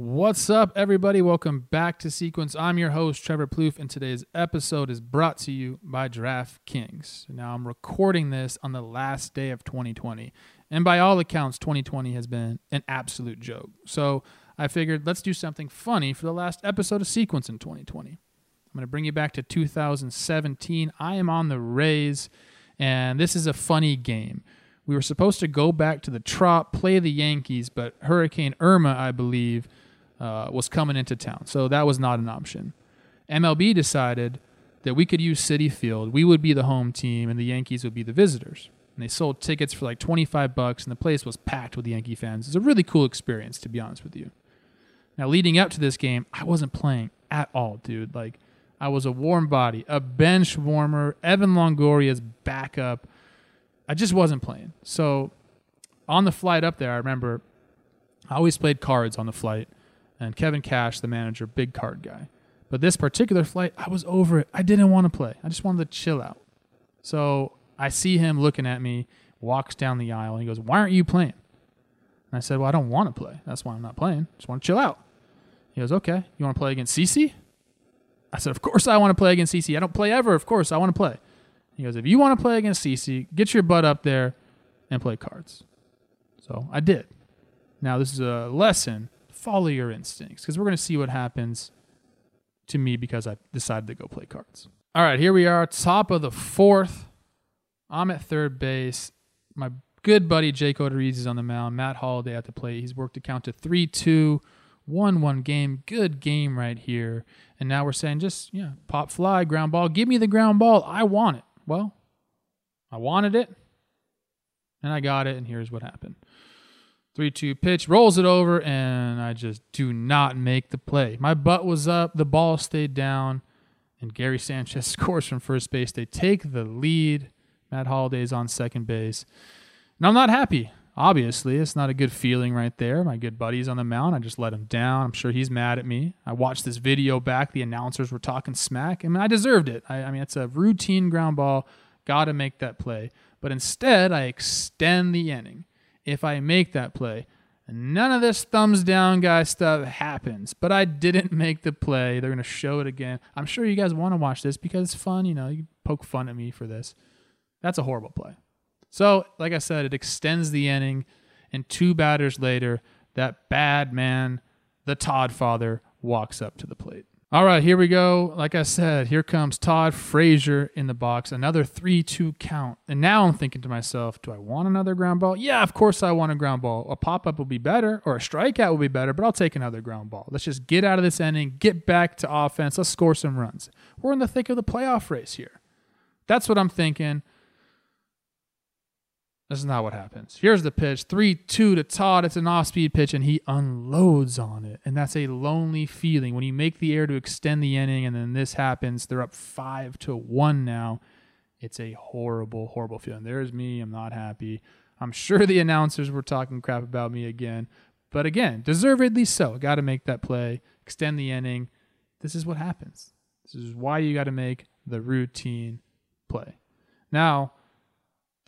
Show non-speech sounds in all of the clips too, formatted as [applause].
What's up, everybody? Welcome back to Sequence. I'm your host, Trevor Plouffe, and today's episode is brought to you by DraftKings. Now, I'm recording this on the last day of 2020, and by all accounts, 2020 has been an absolute joke. So, I figured let's do something funny for the last episode of Sequence in 2020. I'm going to bring you back to 2017. I am on the Rays, and this is a funny game. We were supposed to go back to the Trop, play the Yankees, but Hurricane Irma, I believe, uh, was coming into town. So that was not an option. MLB decided that we could use Citi Field. We would be the home team and the Yankees would be the visitors. And they sold tickets for like 25 bucks and the place was packed with Yankee fans. It's a really cool experience to be honest with you. Now leading up to this game, I wasn't playing at all, dude. Like I was a warm body, a bench warmer, Evan Longoria's backup. I just wasn't playing. So on the flight up there, I remember I always played cards on the flight and Kevin Cash, the manager, big card guy. But this particular flight, I was over it. I didn't want to play. I just wanted to chill out. So I see him looking at me, walks down the aisle, and he goes, Why aren't you playing? And I said, Well, I don't want to play. That's why I'm not playing. Just want to chill out. He goes, Okay, you want to play against CC? I said, Of course I want to play against CC. I don't play ever. Of course I want to play. He goes, If you want to play against CC, get your butt up there and play cards. So I did. Now, this is a lesson follow your instincts because we're going to see what happens to me because I decided to go play cards. All right, here we are, top of the fourth. I'm at third base. My good buddy Jake Odorizzi is on the mound. Matt Holliday at the plate. He's worked a count to 3 2, 1 1 game. Good game right here. And now we're saying just, yeah, pop fly, ground ball. Give me the ground ball. I want it. Well, I wanted it, and I got it, and here's what happened. 3 2 pitch, rolls it over, and I just do not make the play. My butt was up, the ball stayed down, and Gary Sanchez [laughs] scores from first base. They take the lead. Matt Holliday's on second base. And I'm not happy. Obviously, it's not a good feeling right there. My good buddy's on the mound. I just let him down. I'm sure he's mad at me. I watched this video back. The announcers were talking smack. I mean, I deserved it. I, I mean, it's a routine ground ball. Got to make that play. But instead, I extend the inning if I make that play. None of this thumbs down guy stuff happens, but I didn't make the play. They're going to show it again. I'm sure you guys want to watch this because it's fun. You know, you poke fun at me for this. That's a horrible play. So, like I said, it extends the inning, and two batters later, that bad man, the Todd father, walks up to the plate. All right, here we go. Like I said, here comes Todd Frazier in the box, another 3 2 count. And now I'm thinking to myself, do I want another ground ball? Yeah, of course I want a ground ball. A pop up will be better, or a strikeout will be better, but I'll take another ground ball. Let's just get out of this inning, get back to offense, let's score some runs. We're in the thick of the playoff race here. That's what I'm thinking. This is not what happens. Here's the pitch 3 2 to Todd. It's an off speed pitch, and he unloads on it. And that's a lonely feeling. When you make the air to extend the inning, and then this happens, they're up 5 to 1 now. It's a horrible, horrible feeling. There's me. I'm not happy. I'm sure the announcers were talking crap about me again. But again, deservedly so. Got to make that play, extend the inning. This is what happens. This is why you got to make the routine play. Now,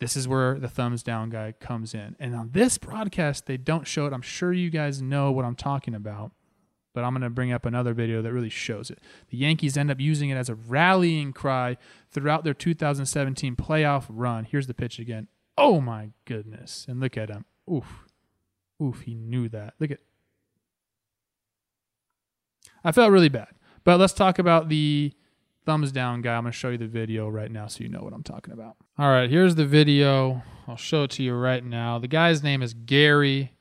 this is where the thumbs down guy comes in. And on this broadcast, they don't show it. I'm sure you guys know what I'm talking about, but I'm going to bring up another video that really shows it. The Yankees end up using it as a rallying cry throughout their 2017 playoff run. Here's the pitch again. Oh my goodness. And look at him. Oof. Oof, he knew that. Look at I felt really bad. But let's talk about the thumbs down guy. I'm going to show you the video right now so you know what I'm talking about. All right, here's the video. I'll show it to you right now. The guy's name is Gary.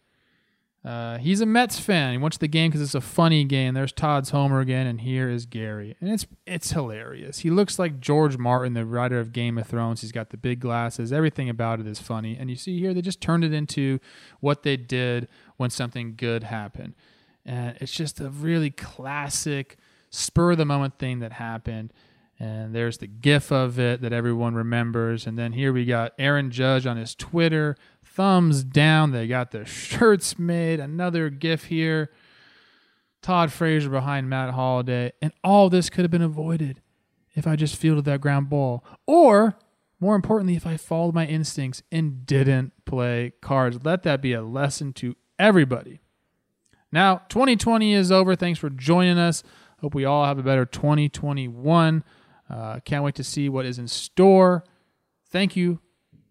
Uh, he's a Mets fan. He to the game because it's a funny game. There's Todd's homer again, and here is Gary, and it's it's hilarious. He looks like George Martin, the writer of Game of Thrones. He's got the big glasses. Everything about it is funny, and you see here they just turned it into what they did when something good happened. And it's just a really classic spur of the moment thing that happened. And there's the gif of it that everyone remembers. And then here we got Aaron Judge on his Twitter, thumbs down. They got their shirts made. Another gif here. Todd Frazier behind Matt Holliday. And all this could have been avoided if I just fielded that ground ball. Or, more importantly, if I followed my instincts and didn't play cards. Let that be a lesson to everybody. Now, 2020 is over. Thanks for joining us. Hope we all have a better 2021. Uh, can't wait to see what is in store. Thank you,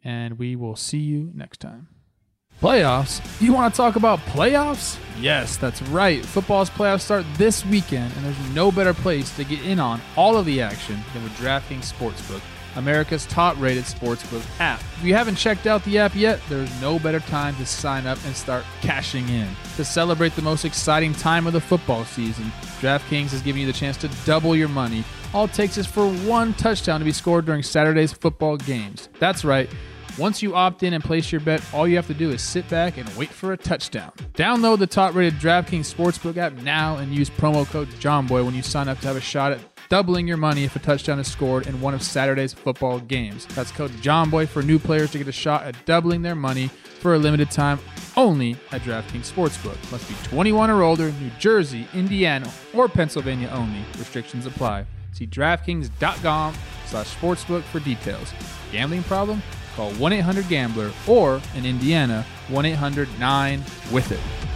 and we will see you next time. Playoffs? You want to talk about playoffs? Yes, that's right. Football's playoffs start this weekend, and there's no better place to get in on all of the action than with DraftKings Sportsbook, America's top rated sportsbook app. If you haven't checked out the app yet, there's no better time to sign up and start cashing in. To celebrate the most exciting time of the football season, DraftKings is giving you the chance to double your money. All it takes is for one touchdown to be scored during Saturday's football games. That's right. Once you opt in and place your bet, all you have to do is sit back and wait for a touchdown. Download the top rated DraftKings Sportsbook app now and use promo code JOHNBOY when you sign up to have a shot at doubling your money if a touchdown is scored in one of Saturday's football games. That's code JOHNBOY for new players to get a shot at doubling their money for a limited time only at DraftKings Sportsbook. Must be 21 or older, New Jersey, Indiana, or Pennsylvania only. Restrictions apply. See DraftKings.com slash sportsbook for details. Gambling problem? Call 1-800-GAMBLER or, in Indiana, 1-800-9-WITH-IT.